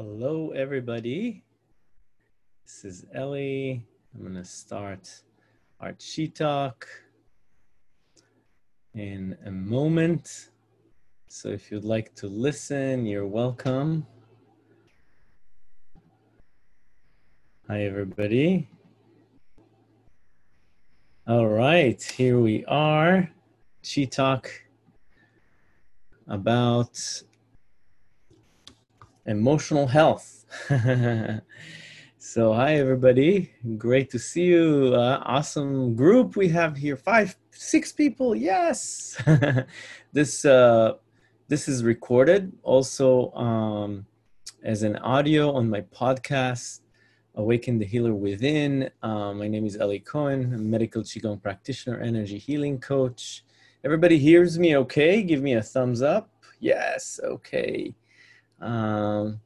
Hello, everybody. This is Ellie. I'm going to start our Chi Talk in a moment. So if you'd like to listen, you're welcome. Hi, everybody. All right, here we are. Chi Talk about emotional health. so, hi everybody, great to see you. Uh, awesome group we have here, five, six people. Yes, this uh, this is recorded also um, as an audio on my podcast. Awaken the Healer Within. Um, my name is Eli Cohen, a medical Qigong practitioner, energy healing coach. Everybody hears me okay? Give me a thumbs up. Yes, okay. Um,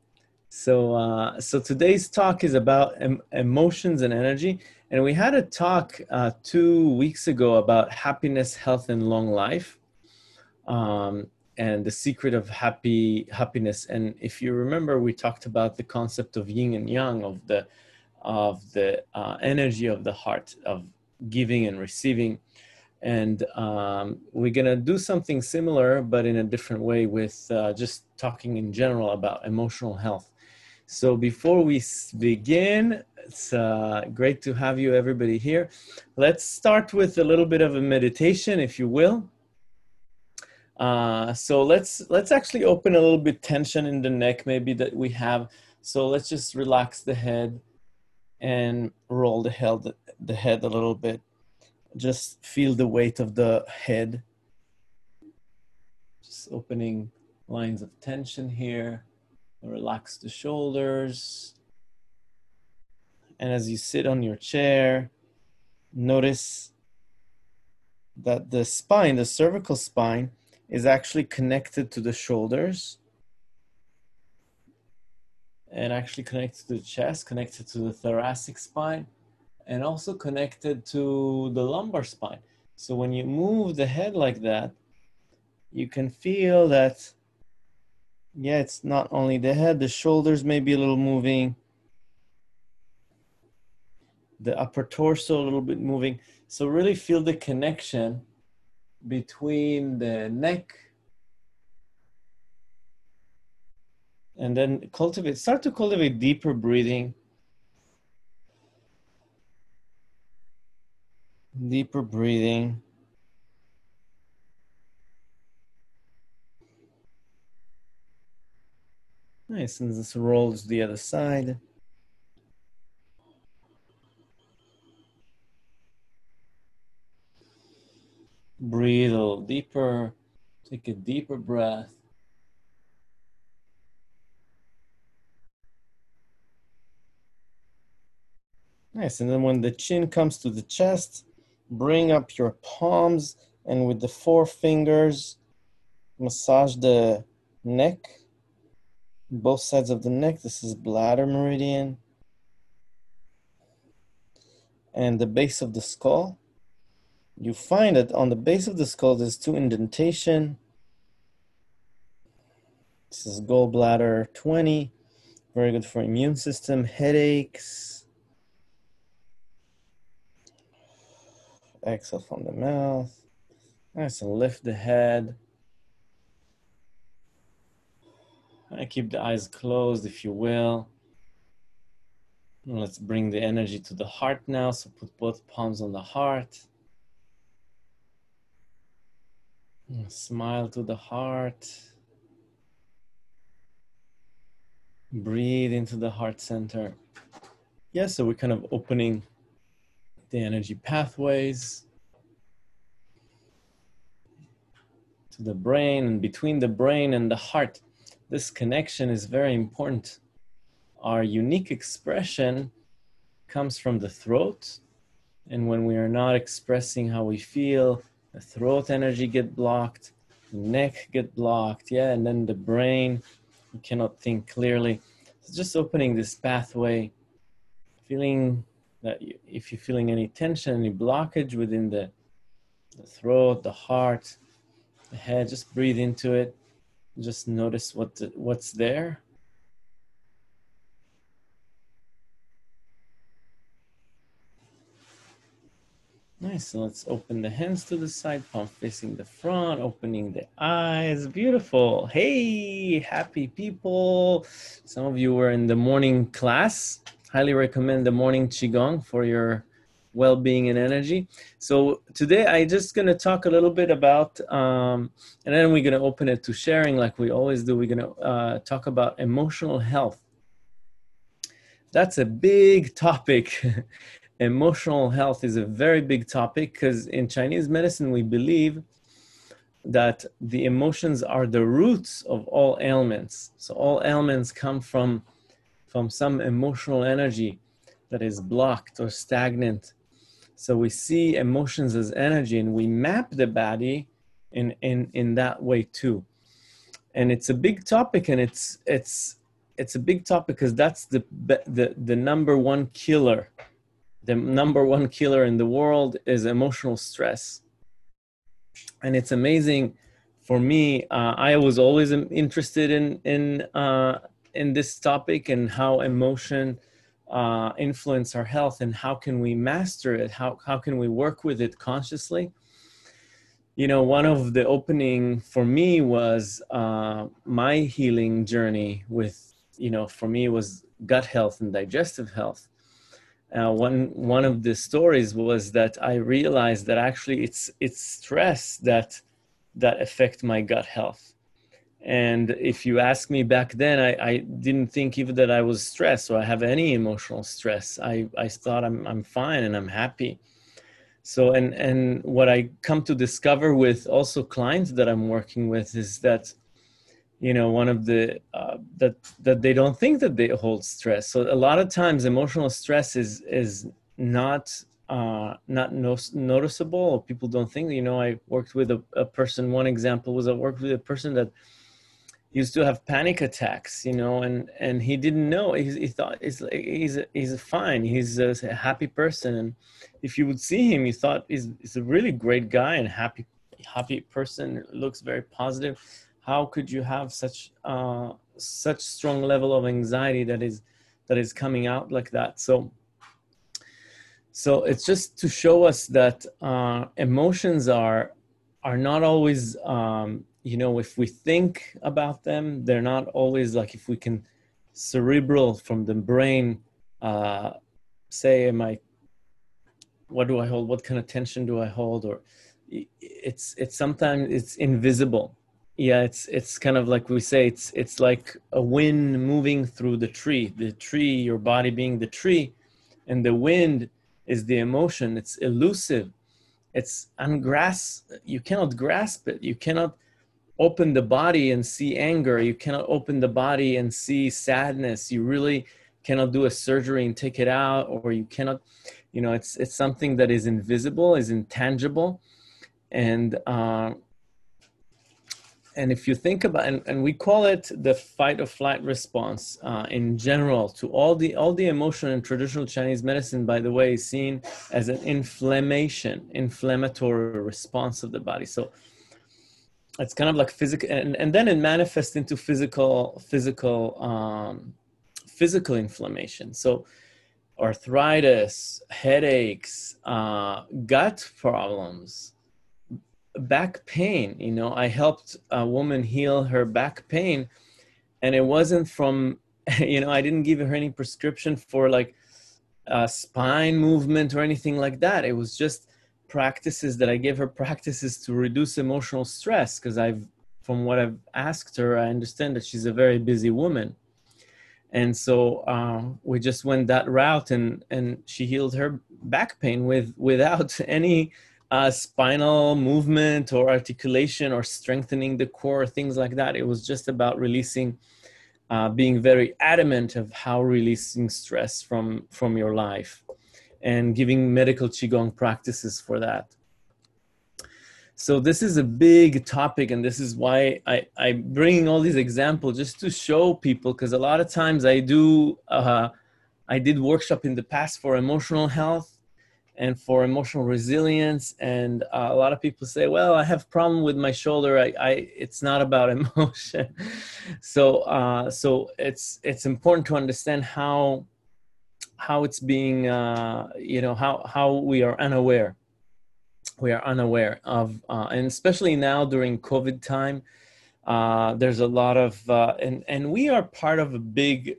so, uh, so today's talk is about em- emotions and energy. And we had a talk uh, two weeks ago about happiness, health, and long life, um, and the secret of happy happiness. And if you remember, we talked about the concept of yin and yang, of the of the uh, energy of the heart, of giving and receiving and um, we're going to do something similar but in a different way with uh, just talking in general about emotional health. So before we begin it's uh, great to have you everybody here. Let's start with a little bit of a meditation if you will. Uh, so let's let's actually open a little bit tension in the neck maybe that we have. So let's just relax the head and roll the head the head a little bit just feel the weight of the head. Just opening lines of tension here. Relax the shoulders. And as you sit on your chair, notice that the spine, the cervical spine, is actually connected to the shoulders and actually connected to the chest, connected to the thoracic spine and also connected to the lumbar spine. So when you move the head like that, you can feel that, yeah, it's not only the head, the shoulders may be a little moving, the upper torso a little bit moving. So really feel the connection between the neck and then cultivate, start to cultivate deeper breathing Deeper breathing. Nice, and this rolls the other side. Breathe a little deeper. Take a deeper breath. Nice, and then when the chin comes to the chest, bring up your palms and with the four fingers massage the neck both sides of the neck. This is bladder meridian. And the base of the skull. You find that on the base of the skull there's two indentation. This is gallbladder 20 very good for immune system headaches Exhale from the mouth. Nice and lift the head. And keep the eyes closed if you will. And let's bring the energy to the heart now. So put both palms on the heart. And smile to the heart. Breathe into the heart center. Yeah, so we're kind of opening the energy pathways to the brain and between the brain and the heart. This connection is very important. Our unique expression comes from the throat. And when we are not expressing how we feel, the throat energy get blocked, the neck get blocked, yeah, and then the brain, cannot think clearly. So just opening this pathway, feeling that if you're feeling any tension, any blockage within the, the throat, the heart, the head, just breathe into it. Just notice what the, what's there. Nice, so let's open the hands to the side, palm facing the front, opening the eyes, beautiful. Hey, happy people. Some of you were in the morning class. Highly recommend the morning Qigong for your well being and energy. So today I just going to talk a little bit about, um, and then we're going to open it to sharing like we always do. We're going to uh, talk about emotional health. That's a big topic. emotional health is a very big topic because in Chinese medicine, we believe that the emotions are the roots of all ailments. So all ailments come from, from some emotional energy that is blocked or stagnant. So we see emotions as energy and we map the body in, in, in that way too. And it's a big topic and it's, it's, it's a big topic because that's the, the, the number one killer the number one killer in the world is emotional stress. And it's amazing for me. Uh, I was always interested in in uh, in this topic and how emotion uh, influence our health and how can we master it? How how can we work with it consciously? You know, one of the opening for me was uh, my healing journey with you know for me was gut health and digestive health uh, one one of the stories was that I realized that actually it's it's stress that that affect my gut health. And if you ask me back then, I, I didn't think even that I was stressed or I have any emotional stress. I, I thought I'm I'm fine and I'm happy. So and and what I come to discover with also clients that I'm working with is that you know one of the uh, that that they don't think that they hold stress so a lot of times emotional stress is is not uh, not no, noticeable people don't think you know i worked with a, a person one example was i worked with a person that used to have panic attacks you know and and he didn't know. He, he thought he's he's he's fine. He's a happy person. And if you would see him you thought he's, he's a really great guy and happy happy person. Looks very positive. How could you have such uh, such strong level of anxiety that is that is coming out like that? So so it's just to show us that uh, emotions are are not always um, you know if we think about them they're not always like if we can cerebral from the brain uh, say am i what do i hold? What kind of tension do i hold? Or it's it's sometimes it's invisible. Yeah it's it's kind of like we say it's it's like a wind moving through the tree the tree your body being the tree and the wind is the emotion. It's elusive. It's ungrasp you cannot grasp it. You cannot open the body and see anger. You cannot open the body and see sadness. You really cannot do a surgery and take it out or you cannot you know it's it's something that is invisible is intangible. And uh, and if you think about and, and we call it the fight or flight response uh, in general to all the all the emotion in traditional chinese medicine by the way is seen as an inflammation inflammatory response of the body. So it's kind of like physical and, and then it manifests into physical physical um, physical inflammation. So arthritis headaches uh, gut problems back pain you know i helped a woman heal her back pain and it wasn't from you know i didn't give her any prescription for like a spine movement or anything like that. It was just practices that i gave her practices to reduce emotional stress because i've from what i've asked her i understand that she's a very busy woman and so uh, we just went that route and and she healed her back pain with without any uh, spinal movement or articulation or strengthening the core, things like that. It was just about releasing, uh, being very adamant of how releasing stress from from your life, and giving medical qigong practices for that. So this is a big topic, and this is why I I bringing all these examples just to show people because a lot of times I do. Uh, I did workshop in the past for emotional health and for emotional resilience and uh, a lot of people say well i have problem with my shoulder i, I it's not about emotion so uh, so it's it's important to understand how how it's being uh, you know how how we are unaware we are unaware of, uh, and especially now during COVID time, uh, there's a lot of, uh, and and we are part of a big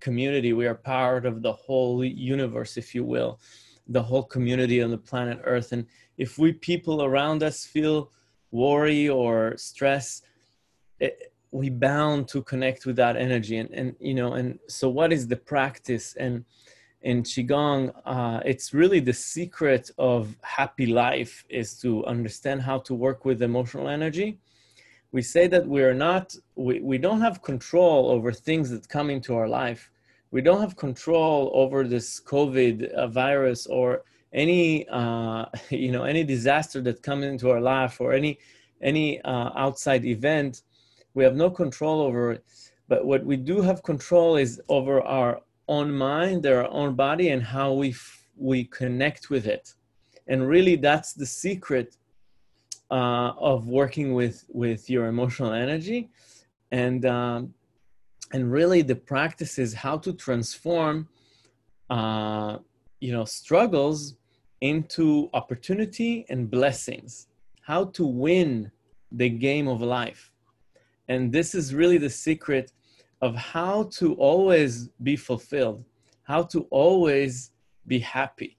community. We are part of the whole universe, if you will, the whole community on the planet Earth. And if we people around us feel worry or stress, it, we bound to connect with that energy. And and you know, and so what is the practice? And in qigong uh, it's really the secret of happy life is to understand how to work with emotional energy. We say that we're not we, we don't have control over things that come into our life. We don't have control over this covid uh, virus or any uh, you know any disaster that comes into our life or any any uh, outside event we have no control over it but what we do have control is over our own mind, our own body, and how we f- we connect with it. And really, that's the secret uh, of working with with your emotional energy, and um, and really the practice is how to transform, uh, you know, struggles into opportunity and blessings. How to win the game of life, and this is really the secret of how to always be fulfilled, how to always be happy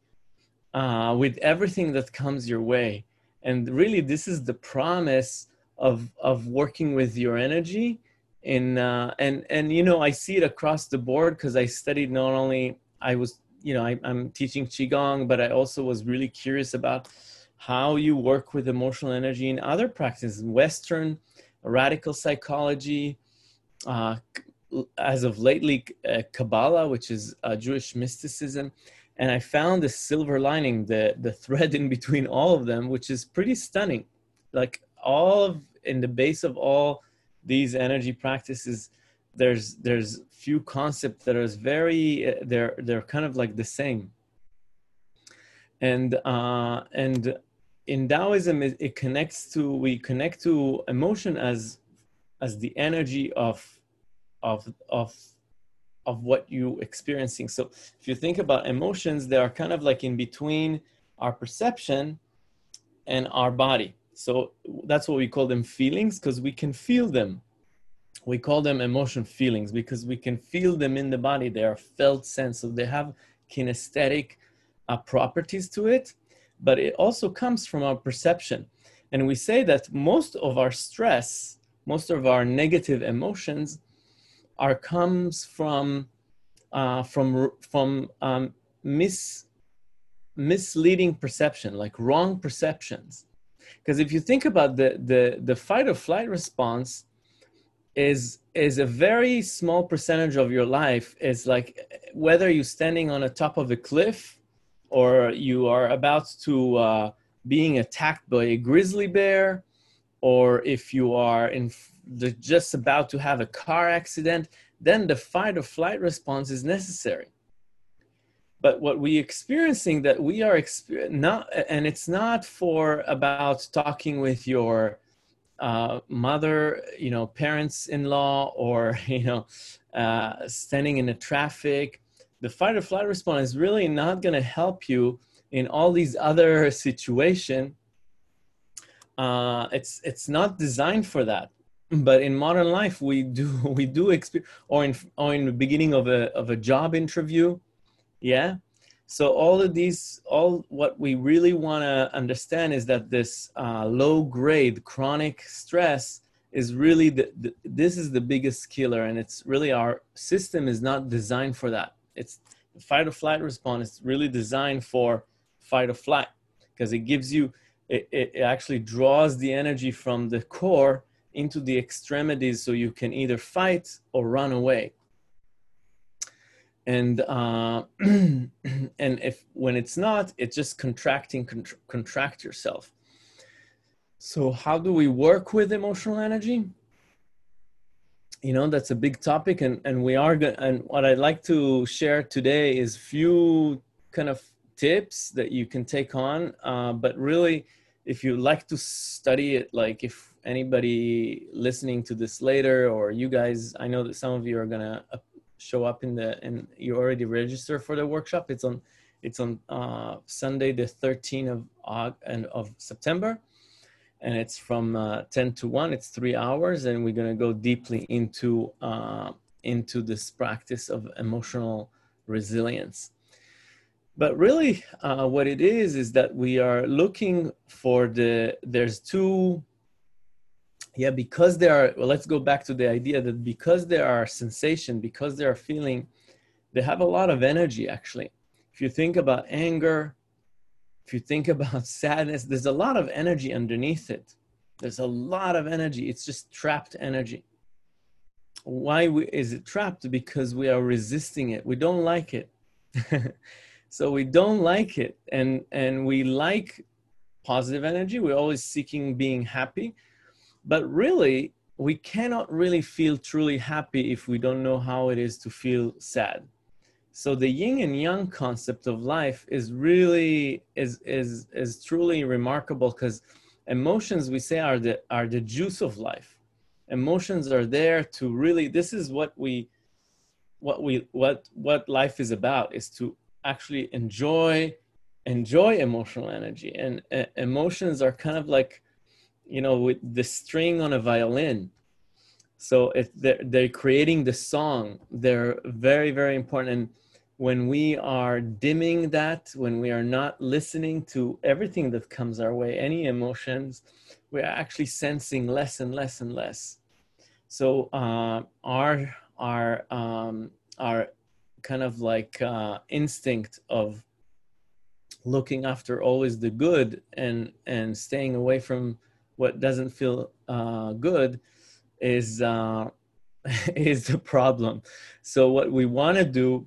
uh, with everything that comes your way. And really, this is the promise of of working with your energy. In uh, and and you know, I see it across the board because I studied not only I was you know I, I'm teaching qigong, but I also was really curious about how you work with emotional energy in other practices, Western radical psychology, uh, as of lately uh, Kabbalah, which is uh, Jewish mysticism, and I found the silver lining, the the thread in between all of them, which is pretty stunning. Like all of in the base of all these energy practices, there's there's few concepts that are very uh, they're they're kind of like the same. And uh, and in Taoism, it, it connects to we connect to emotion as as the energy of of of of what you experiencing. So if you think about emotions they are kind of like in between our perception and our body. So that's what we call them feelings because we can feel them. We call them emotion feelings because we can feel them in the body. They are felt sense so they have kinesthetic uh, properties to it but it also comes from our perception and we say that most of our stress most of our negative emotions are comes from uh, from from um, mis misleading perception, like wrong perceptions. Because if you think about the the the fight or flight response, is is a very small percentage of your life. Is like whether you're standing on the top of a cliff, or you are about to uh, being attacked by a grizzly bear, or if you are in just about to have a car accident, then the fight or flight response is necessary. But what we experiencing that we are exper- not, and it's not for about talking with your uh, mother, you know, parents-in-law, or you know, uh, standing in the traffic. The fight or flight response is really not going to help you in all these other situations. Uh, it's it's not designed for that. But in modern life we do we do experience or in or in the beginning of a of a job interview yeah? So all of these all what we really want to understand is that this uh, low grade chronic stress is really the, the, this is the biggest killer and it's really our system is not designed for that it's fight or flight response is really designed for fight or flight because it gives you it, it actually draws the energy from the core into the extremities so you can either fight or run away. And uh, and if when it's not it's just contracting contr- contract yourself. So how do we work with emotional energy you know that's a big topic and and we are going and what i'd like to share today is few kind of tips that you can take on uh, but really if you like to study it like if anybody listening to this later or you guys i know that some of you are gonna uh, show up in the and you already register for the workshop. It's on it's on uh, sunday the 13th of and of September, and it's from uh, 10 to 1. It's three hours, and we're going to go deeply into uh, into this practice of emotional resilience. But really, uh, what it is is that we are looking for the. There's two. Yeah, because there are. Well, let's go back to the idea that because there are sensation, because they are feeling, they have a lot of energy actually if you think about anger, if you think about sadness, there's a lot of energy underneath it. There's a lot of energy. It's just trapped energy. Why we, is it trapped? Because we are resisting it. We don't like it. so we don't like it. And, and we like positive energy. We're always seeking being happy. But really, we cannot really feel truly happy if we don't know how it is to feel sad so the yin and yang concept of life is really is is is truly remarkable because emotions we say are the are the juice of life. Emotions are there to really this is what we what we what what life is about is to actually enjoy enjoy emotional energy. And uh, emotions are kind of like you know with the string on a violin. So if they're, they're creating the song. They're very very important. And when we are dimming that, when we are not listening to everything that comes our way, any emotions, we are actually sensing less and less and less. So uh, our our um, our kind of like uh, instinct of looking after always the good and and staying away from what doesn't feel uh, good is uh, is the problem. So what we want to do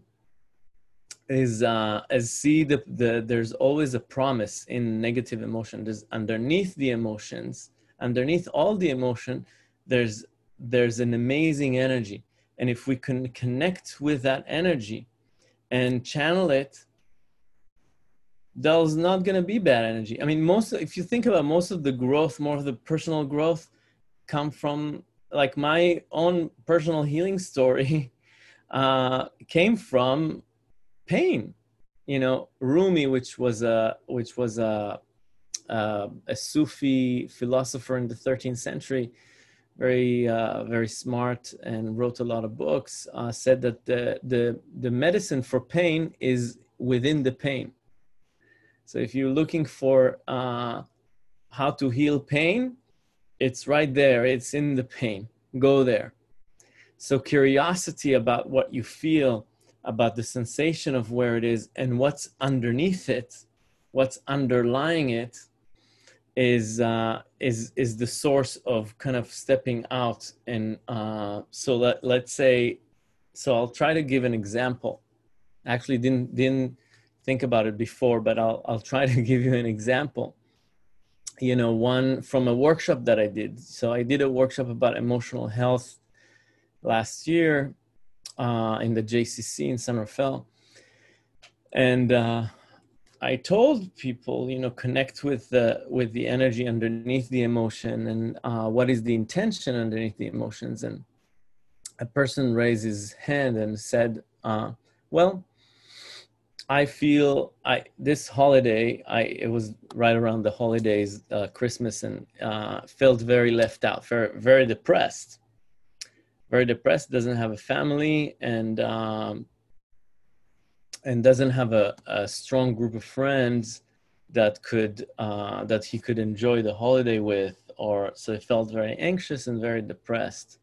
is uh, as see the, the there's always a promise in negative emotion. There's underneath the emotions, underneath all the emotion, there's there's an amazing energy, and if we can connect with that energy and channel it, there's not going to be bad energy. I mean, most if you think about most of the growth, more of the personal growth, come from like my own personal healing story uh, came from pain. You know, Rumi, which was a which was a uh, a Sufi philosopher in the 13th century, very uh, very smart and wrote a lot of books. Uh, said that the the the medicine for pain is within the pain. So if you're looking for uh, how to heal pain, it's right there. It's in the pain. Go there. So curiosity about what you feel about the sensation of where it is and what's underneath it, what's underlying it, is uh, is is the source of kind of stepping out. And uh, so let let's say, so I'll try to give an example. Actually, didn't didn't think about it before, but I'll I'll try to give you an example. You know, one from a workshop that I did. So I did a workshop about emotional health last year uh, in the JCC in San Rafael. And uh, I told people, you know, connect with the with the energy underneath the emotion and uh, what is the intention underneath the emotions. And a person raised his hand and said, uh, "Well, I feel I this holiday I it was right around the holidays, uh, Christmas, and uh, felt very left out, very very depressed." Very depressed, doesn't have a family, and um, and doesn't have a, a strong group of friends that could uh, that he could enjoy the holiday with, or so he felt very anxious and very depressed.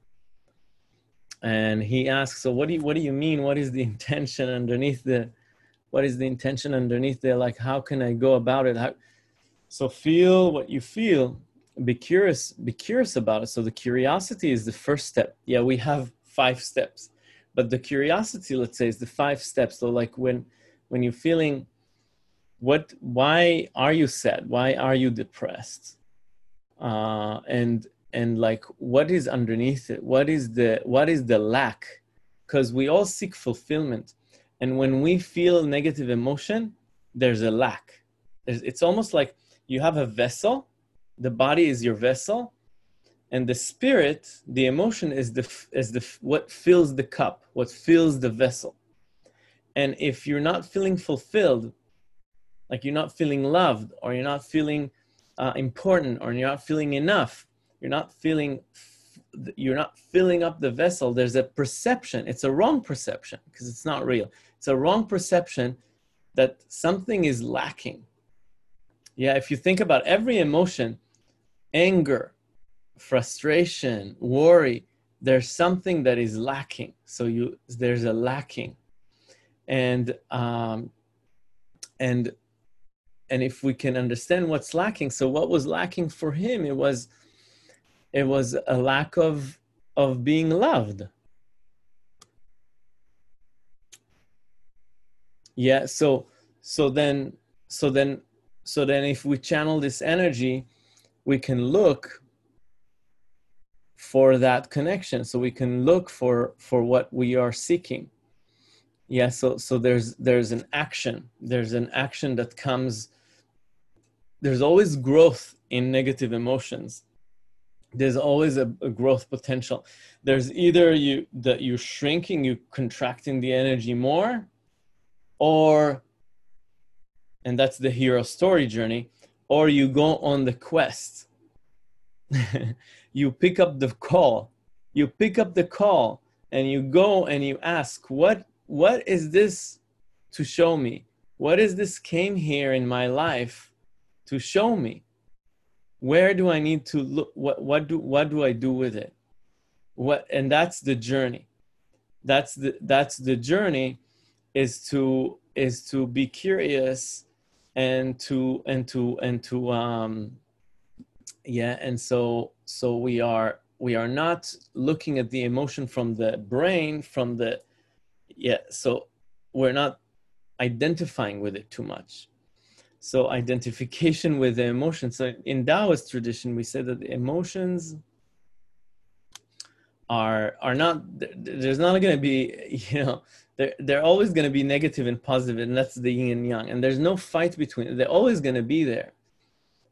And he asked, "So what do you what do you mean? What is the intention underneath the what is the intention underneath there? Like how can I go about it? How, so feel what you feel be curious be curious about it. So the curiosity is the first step. Yeah we have five steps but the curiosity let's say is the five steps. So like when when you're feeling what why are you sad? Why are you depressed? Uh and and like what is underneath it? What is the what is the lack? Because we all seek fulfillment. And when we feel negative emotion there's a lack. It's almost like you have a vessel the body is your vessel and the spirit the emotion is the is the what fills the cup what fills the vessel. And if you're not feeling fulfilled like you're not feeling loved or you're not feeling uh, important or you're not feeling enough you're not feeling you're not filling up the vessel there's a perception. It's a wrong perception because it's not real. It's a wrong perception that something is lacking. Yeah if you think about every emotion anger frustration worry there's something that is lacking. So you there's a lacking. And um and and if we can understand what's lacking so what was lacking for him it was it was a lack of of being loved. Yeah so so then so then so then if we channel this energy we can look for that connection. So we can look for for what we are seeking. Yeah so so there's there's an action. There's an action that comes there's always growth in negative emotions. There's always a, a, growth potential. There's either you that you're shrinking you contracting the energy more or and that's the hero story journey or you go on the quest. You pick up the call. You pick up the call and you go and you ask what what is this to show me? What is this came here in my life to show me? Where do i need to look what what do what do i do with it? What and that's the journey. That's the that's the journey is to is to be curious and to and to and to um yeah and so so we are we are not looking at the emotion from the brain from the yeah so we're not identifying with it too much so identification with the emotion So in Taoist tradition, we say that the emotions are are not. There's not going to be you know they're they're always going to be negative and positive, and that's the yin and yang. And there's no fight between. them. They're always going to be there.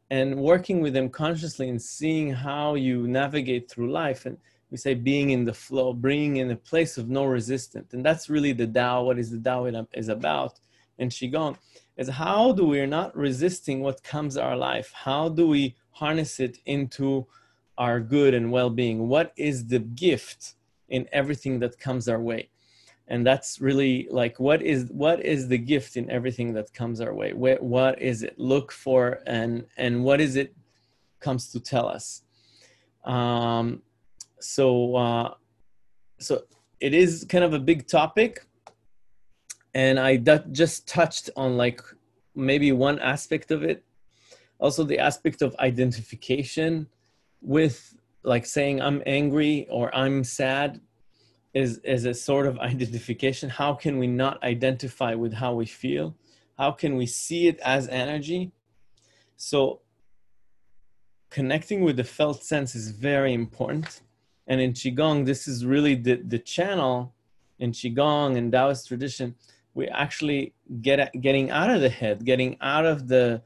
And working with them consciously and seeing how you navigate through life, and we say being in the flow, bringing in a place of no resistance, and that's really the Tao. What is the Tao is about? And Qigong is how do we not resisting what comes our life? How do we harness it into our good and well-being? What is the gift in everything that comes our way? And that's really like what is what is the gift in everything that comes our way? What, what is it? Look for and and what is it comes to tell us? Um, so uh, so it is kind of a big topic and I just touched on like maybe one aspect of it. Also, the aspect of identification with like saying I'm angry or I'm sad is is a sort of identification. How can we not identify with how we feel? How can we see it as energy? So connecting with the felt sense is very important. And in Qigong, this is really the, the channel in Qigong and Taoist tradition we actually get getting out of the head, getting out of the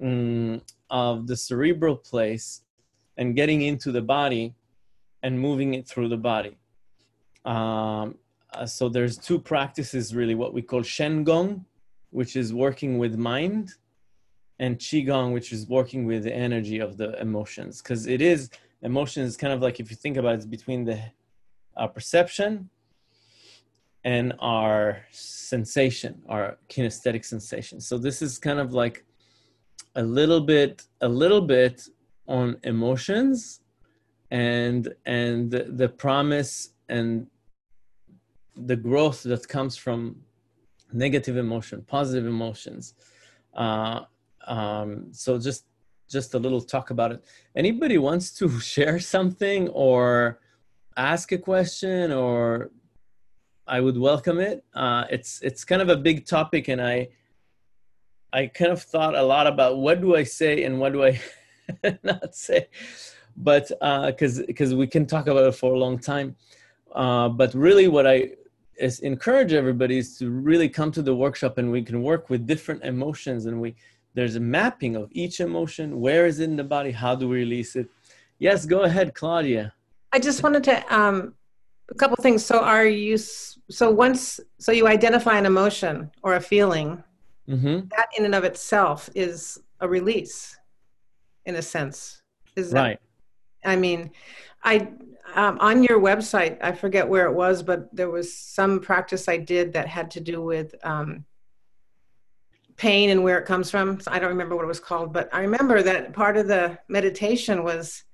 um, of the cerebral place, and getting into the body, and moving it through the body. Um, uh, so there's two practices really, what we call Shen Gong, which is working with mind, and Qigong, which is working with the energy of the emotions. Because it is emotions, kind of like if you think about it, it's between the uh, perception and our sensation, our kinesthetic sensation. So this is kind of like a little bit, a little bit on emotions and and the promise and the growth that comes from negative emotion, positive emotions. Uh, um, so just just a little talk about it. Anybody wants to share something or ask a question or I would welcome it. Uh, it's it's kind of a big topic, and I I kind of thought a lot about what do I say and what do I not say, but because uh, because we can talk about it for a long time. Uh, but really, what I is encourage everybody is to really come to the workshop, and we can work with different emotions, and we there's a mapping of each emotion. Where is it in the body? How do we release it? Yes, go ahead, Claudia. I just wanted to um, a couple things. So are you so once so you identify an emotion or a feeling Mm-hmm. that in and of itself is a release, in a sense. Is that, Right. I mean, I um, on your website, I forget where it was, but there was some practice I did that had to do with um, pain and where it comes from. So I don't remember what it was called, but I remember that part of the meditation was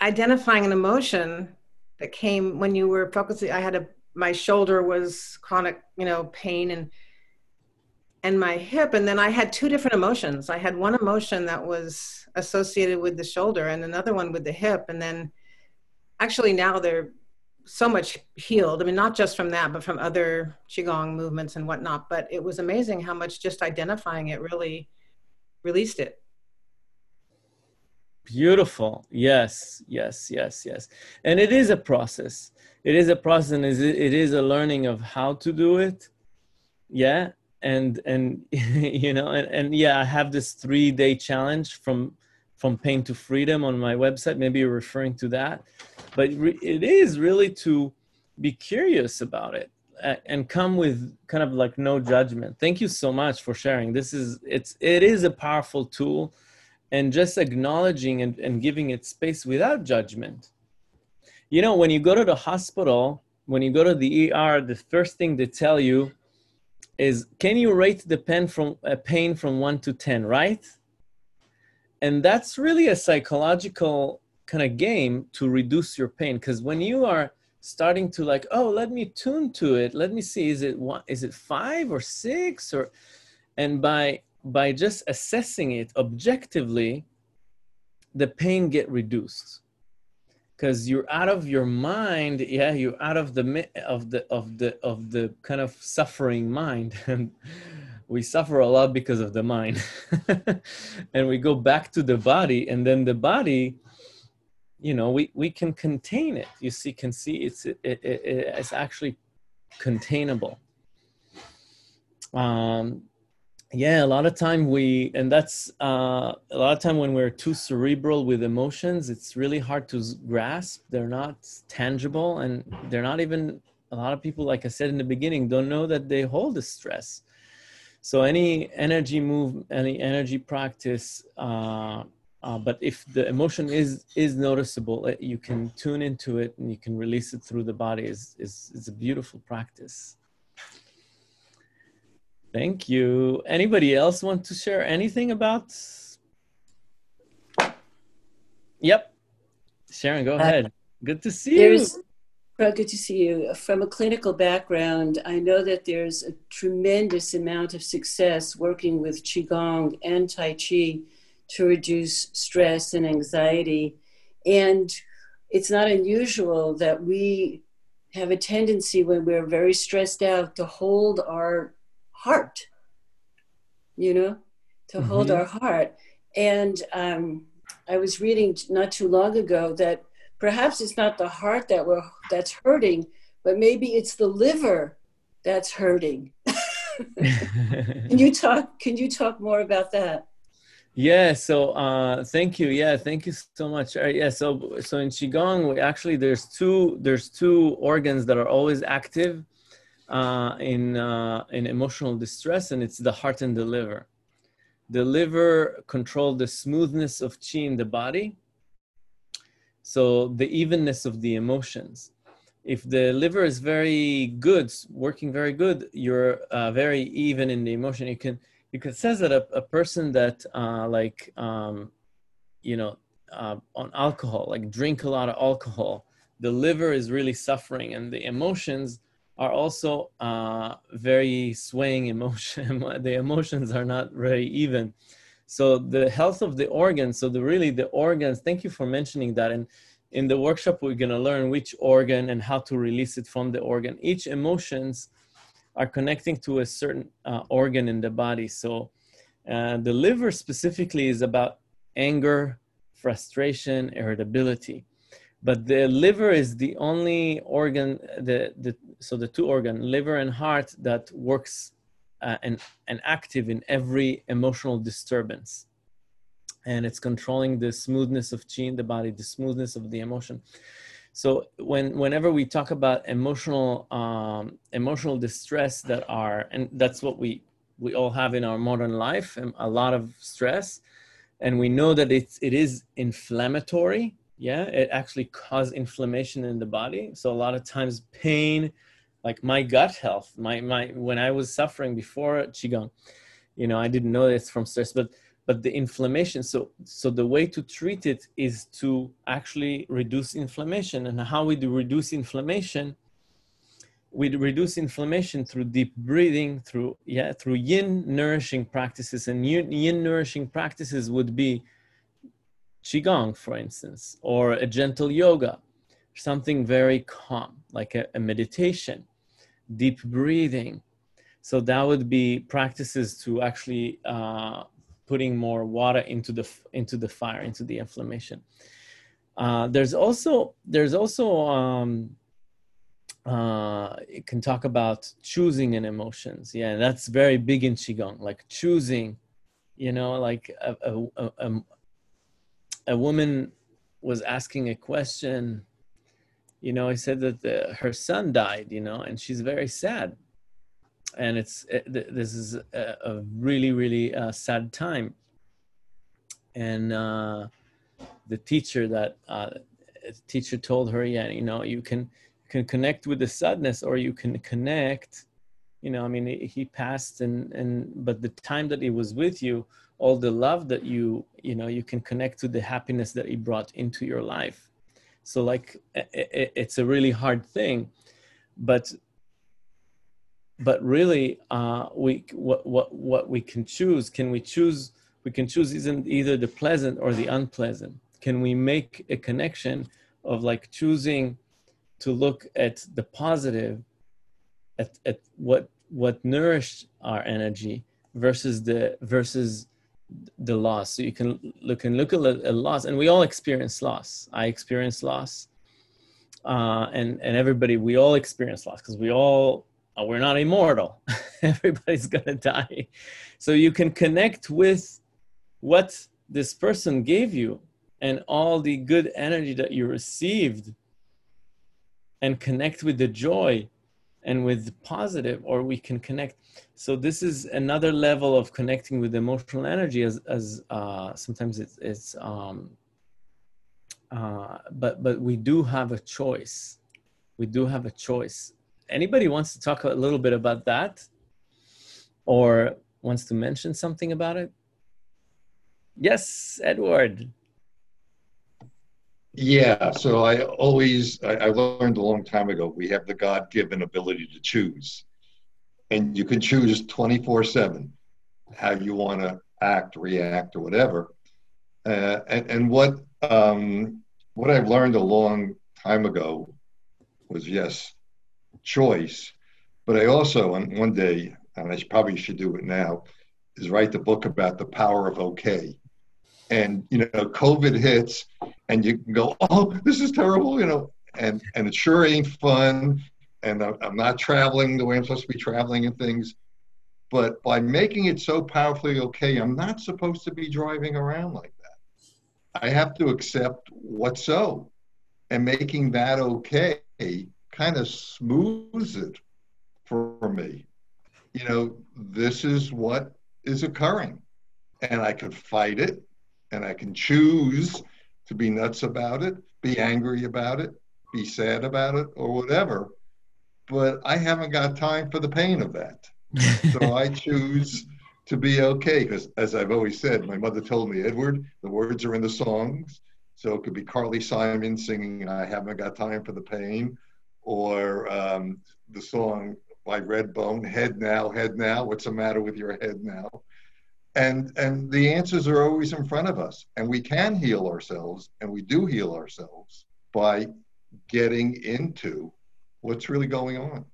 identifying an emotion that came when you were focusing. I had a my shoulder was chronic, you know, pain and and my hip and then i had two different emotions i had one emotion that was associated with the shoulder and another one with the hip and then actually now they're so much healed i mean not just from that but from other qigong movements and whatnot but it was amazing how much just identifying it really released it Beautiful. Yes, yes, yes, yes. And it is a process. It is a process, and it is a learning of how to do it. Yeah, and and you know, and, and yeah, I have this three day challenge from from pain to freedom on my website. Maybe you're referring to that, but re- it is really to be curious about it and come with kind of like no judgment. Thank you so much for sharing. This is it's it is a powerful tool and just acknowledging and, and giving it space without judgment. You know, when you go to the hospital, when you go to the ER, the first thing they tell you is, can you rate the pain from uh, pain from one to ten, right? And that's really a psychological kind of game to reduce your pain because when you are starting to like, oh, let me tune to it, let me see, is it one, is it five or six? or, and by by just assessing it objectively the pain get reduced. Because you're out of your mind yeah you're out of the of the of the of the kind of suffering mind. And we suffer a lot because of the mind. And we go back to the body and then the body you know we we can contain it. You see can see it's it, it, it, it's actually containable. Um yeah a lot of time we and that's uh, a lot of time when we're too cerebral with emotions it's really hard to grasp. They're not tangible and they're not even a lot of people like i said in the beginning don't know that they hold the stress. So any energy move any energy practice uh, uh, but if the emotion is is noticeable uh, you can tune into it and you can release it through the body is is, is a beautiful practice Thank you. Anybody else want to share anything about? Yep. Sharon, go Uh, ahead. Good to see you. Well, good to see you. From a clinical background, I know that there's a tremendous amount of success working with Qigong and Tai Chi to reduce stress and anxiety. And it's not unusual that we have a tendency when we're very stressed out to hold our heart, you know, to hold Mhm. our heart. And um, I was reading not too long ago that perhaps it's not the heart that we're that's hurting, but maybe it's the liver that's hurting. Can you talk? Can you talk more about that? Yeah. So uh, thank you. Yeah, thank you so much. Uh, yeah. So so in qigong, we actually there's two there's two organs that are always active uh, in uh, in emotional distress, and it's the heart and the liver. The liver control the smoothness of chi in the body, so the evenness of the emotions. If the liver is very good, working very good, you're uh, very even in the emotion. You can you can says that a, a person that uh, like um, you know uh, on alcohol, like drink a lot of alcohol, the liver is really suffering, and the emotions are also uh, very swaying emotion. the emotions are not very even. So the health of the organs. So the really the organs. Thank you for mentioning that. And in the workshop, we're gonna learn which organ and how to release it from the organ. Each emotions are connecting to a certain uh, organ in the body. So uh, the liver specifically is about anger, frustration, irritability. But the liver is the only organ the, the so the two organ liver and heart that works uh, and and active in every emotional disturbance. And it's controlling the smoothness of chi in the body the smoothness of the emotion so when whenever we talk about emotional um, emotional distress that are and that's what we we all have in our modern life a lot of stress and we know that it's it is inflammatory yeah it actually causes inflammation in the body. So a lot of times pain like my gut health my my when i was suffering before qigong you know i didn't know it's from stress but but the inflammation so so the way to treat it is to actually reduce inflammation. And how we do reduce inflammation we reduce inflammation through deep breathing through yeah through yin nourishing practices. And yin, yin nourishing practices would be qigong for instance or a gentle yoga something very calm like a, a meditation deep breathing. So that would be practices to actually uh, putting more water into the into the fire into the inflammation uh, there's also there's also um, uh, it can talk about choosing and emotions. Yeah, that's very big in qigong. Like choosing, you know, like a a, a, a woman was asking a question. You know, I said that the, her son died. You know, and she's very sad, and it's it, this is a, a really really uh, sad time. And uh, the teacher that uh, teacher told her, yeah, you know, you can can connect with the sadness or you can connect you know i mean he passed and and but the time that he was with you all the love that you you know you can connect to the happiness that he brought into your life so like it, it's a really hard thing but but really uh we what what what we can choose can we choose we can choose isn't either the pleasant or the unpleasant can we make a connection of like choosing to look at the positive, at, at what what nourished our energy versus the versus the loss. So you can look and look at a loss, and we all experience loss. I experience loss, uh, and and everybody we all experience loss because we all uh, we're not immortal. Everybody's gonna die, so you can connect with what this person gave you and all the good energy that you received and connect with the joy and with positive or we can connect. So this is another level of connecting with emotional energy as as uh, sometimes it's, it's um, uh, but but we do have a choice. We do have a choice anybody wants to talk a little bit about that? Or wants to mention something about it? Yes edward. Yeah, so I always I, I learned a long time ago we have the God given ability to choose, and you can choose twenty four seven how you want to act, react, or whatever. Uh, and and what um, what I've learned a long time ago was yes, choice, but I also on one day and I probably should do it now is write the book about the power of okay. And you know covid hits and you can go oh this is terrible you know and and it sure ain't fun and i'm not traveling the way i'm supposed to be traveling and things. But by making it so powerfully okay i'm not supposed to be driving around like that. I have to accept what's so and making that okay kind of smooths it for me you know this is what is occurring and i could fight it and I can choose to be nuts about it, be angry about it, be sad about it, or whatever. But I haven't got time for the pain of that. so I choose to be okay because, as I've always said, my mother told me, Edward, the words are in the songs. So it could be Carly Simon singing "I Haven't Got Time for the Pain," or um, the song by Redbone, "Head Now, Head Now." What's the matter with your head now? and and the answers are always in front of us and we can heal ourselves and we do heal ourselves by getting into what's really going on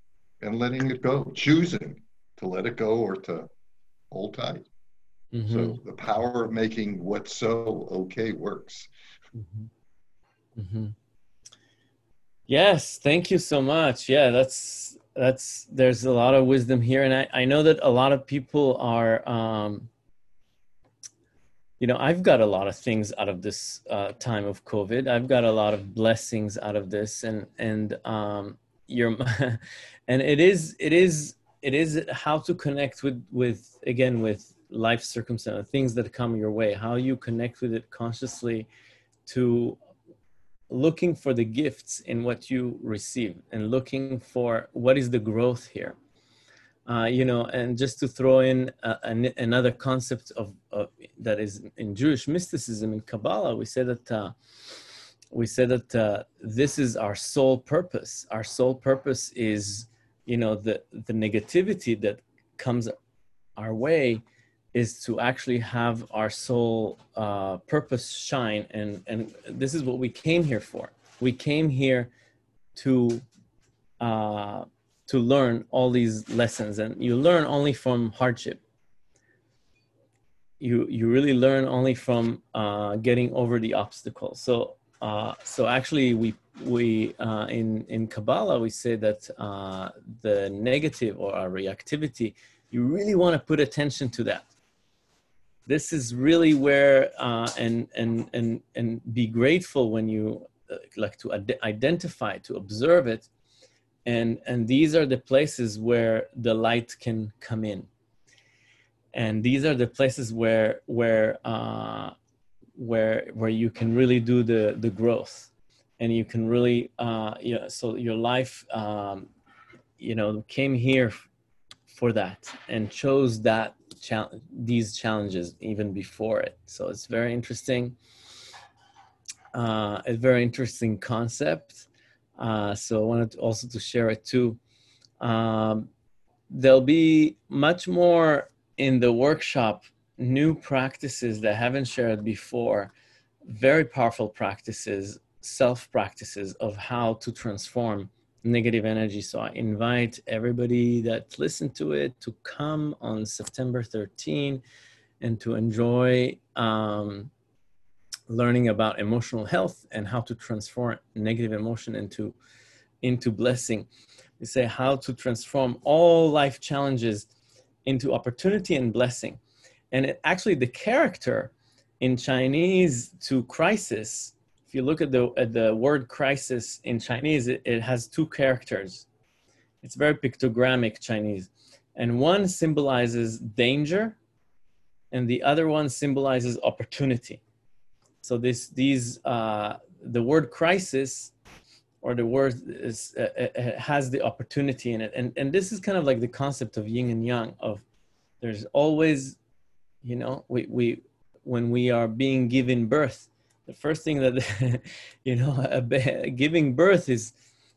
and letting it go choosing to let it go or to hold tight mm-hmm. so the power of making what's so okay works mm-hmm. Mm-hmm. Yes thank you so much. Yeah that's that's there's a lot of wisdom here and i, I know that a lot of people are um, you know i've got a lot of things out of this uh, time of covid. I've got a lot of blessings out of this and and um you're and it is it is it is how to connect with with again with life circumstances things that come your way how you connect with it consciously to looking for the gifts in what you receive and looking for what is the growth here. Uh, you know and just to throw in uh, an, another concept of, of, that is in jewish mysticism in kabbalah we say that uh, we say that uh, this is our sole purpose. Our sole purpose is you know the the negativity that comes our way is to actually have our soul uh, purpose shine and and this is what we came here for. We came here to uh, to learn all these lessons and you learn only from hardship. You you really learn only from uh, getting over the obstacles so uh, so actually we we uh, in in Kabbalah we say that uh, the negative or our reactivity, you really want to put attention to that. This is really where uh, and and and and be grateful when you uh, like to ad- identify to observe it, and and these are the places where the light can come in. And these are the places where where uh, where where you can really do the the growth and you can really uh yeah so your life um you know came here for that and chose that challenge these challenges even before it. So it's very interesting uh a very interesting concept. Uh so i wanted to also to share it too. Um there'll be much more in the workshop new practices that I haven't shared before, very powerful practices, self practices of how to transform negative energy. So I invite everybody that listened to it to come on September 13 and to enjoy um, learning about emotional health and how to transform negative emotion into into blessing. We say how to transform all life challenges into opportunity and blessing. And it, actually, the character in Chinese to crisis, if you look at the, at the word crisis in Chinese, it, it has two characters. It's very pictogrammic Chinese. And one symbolizes danger, and the other one symbolizes opportunity. So this, these, uh, the word crisis or the word is, uh, uh, uh has the opportunity in it. And, and this is kind of like the concept of yin and yang of there's always you know we we when we are being given birth the first thing that you know a, giving birth is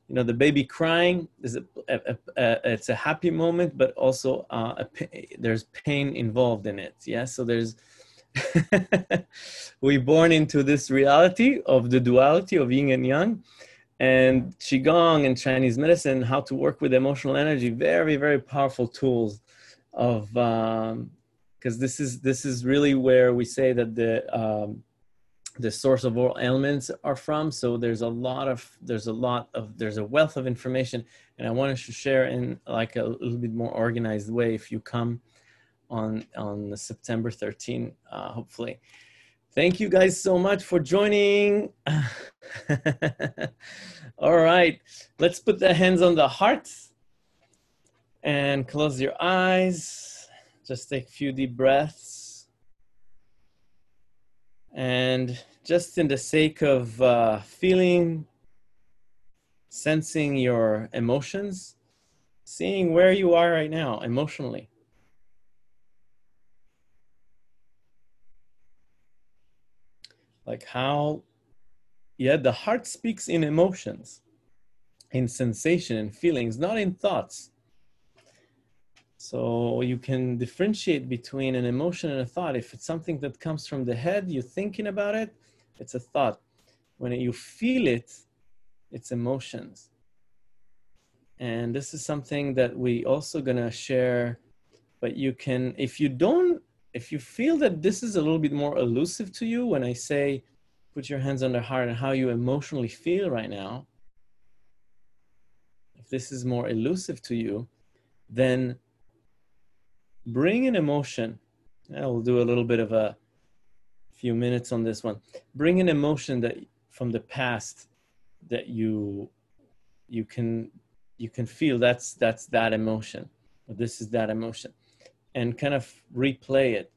you know the baby crying is a, a, a it's a happy moment but also uh, there's pain involved in it. Yeah? So there's we born into this reality of the duality of yin and yang and qigong and chinese medicine how to work with emotional energy very very powerful tools of um, because this is this is really where we say that the um, the source of all ailments are from. So there's a lot of there's a lot of there's a wealth of information, and I wanted to share in like a little bit more organized way. If you come on on September 13, uh, hopefully. Thank you guys so much for joining. all right, let's put the hands on the heart and close your eyes. Just take a few deep breaths. And just in the sake of uh, feeling, sensing your emotions, seeing where you are right now emotionally. Like how, yeah, the heart speaks in emotions, in sensation in feelings, not in thoughts. So you can differentiate between an emotion and a thought. If it's something that comes from the head, you're thinking about it, it's a thought. When you feel it, it's emotions. And this is something that we also gonna share, but you can, if you don't, if you feel that this is a little bit more elusive to you, when I say put your hands on the heart and how you emotionally feel right now, if this is more elusive to you, then bring an emotion. I will do a little bit of a few minutes on this one. Bring an emotion that from the past that you you can you can feel that's that's that emotion This is that emotion. And kind of replay it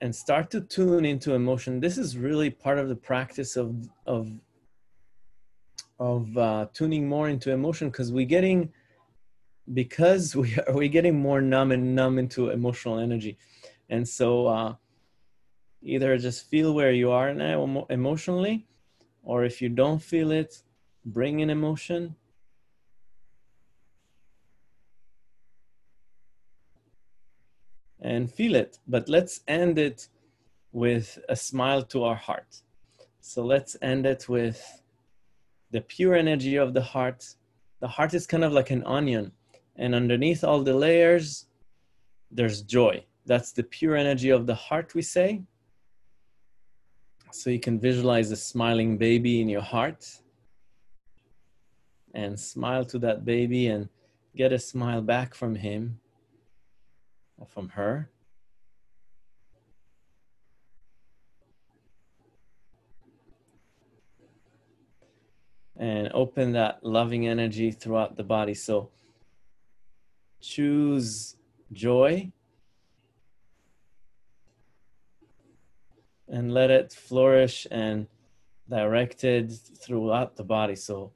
and start to tune into emotion. This is really part of the practice of, of, of uh, tuning more into emotion because we're getting, because we are we getting more numb and numb into emotional energy. And so uh, either just feel where you are now emotionally, or if you don't feel it, bring in emotion and feel it. But let's end it with a smile to our heart. So let's end it with the pure energy of the heart. The heart is kind of like an onion, and underneath all the layers, there's joy. That's the pure energy of the heart, we say. So you can visualize a smiling baby in your heart and smile to that baby and get a smile back from him or from her. And open that loving energy throughout the body. So choose joy and let it flourish and directed throughout the body. So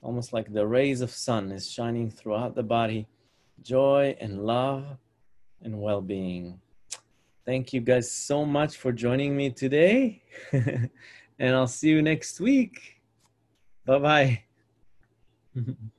almost like the rays of sun is shining throughout the body. Joy and love and well being. Thank you guys so much for joining me today. and I'll see you next week. Bye bye.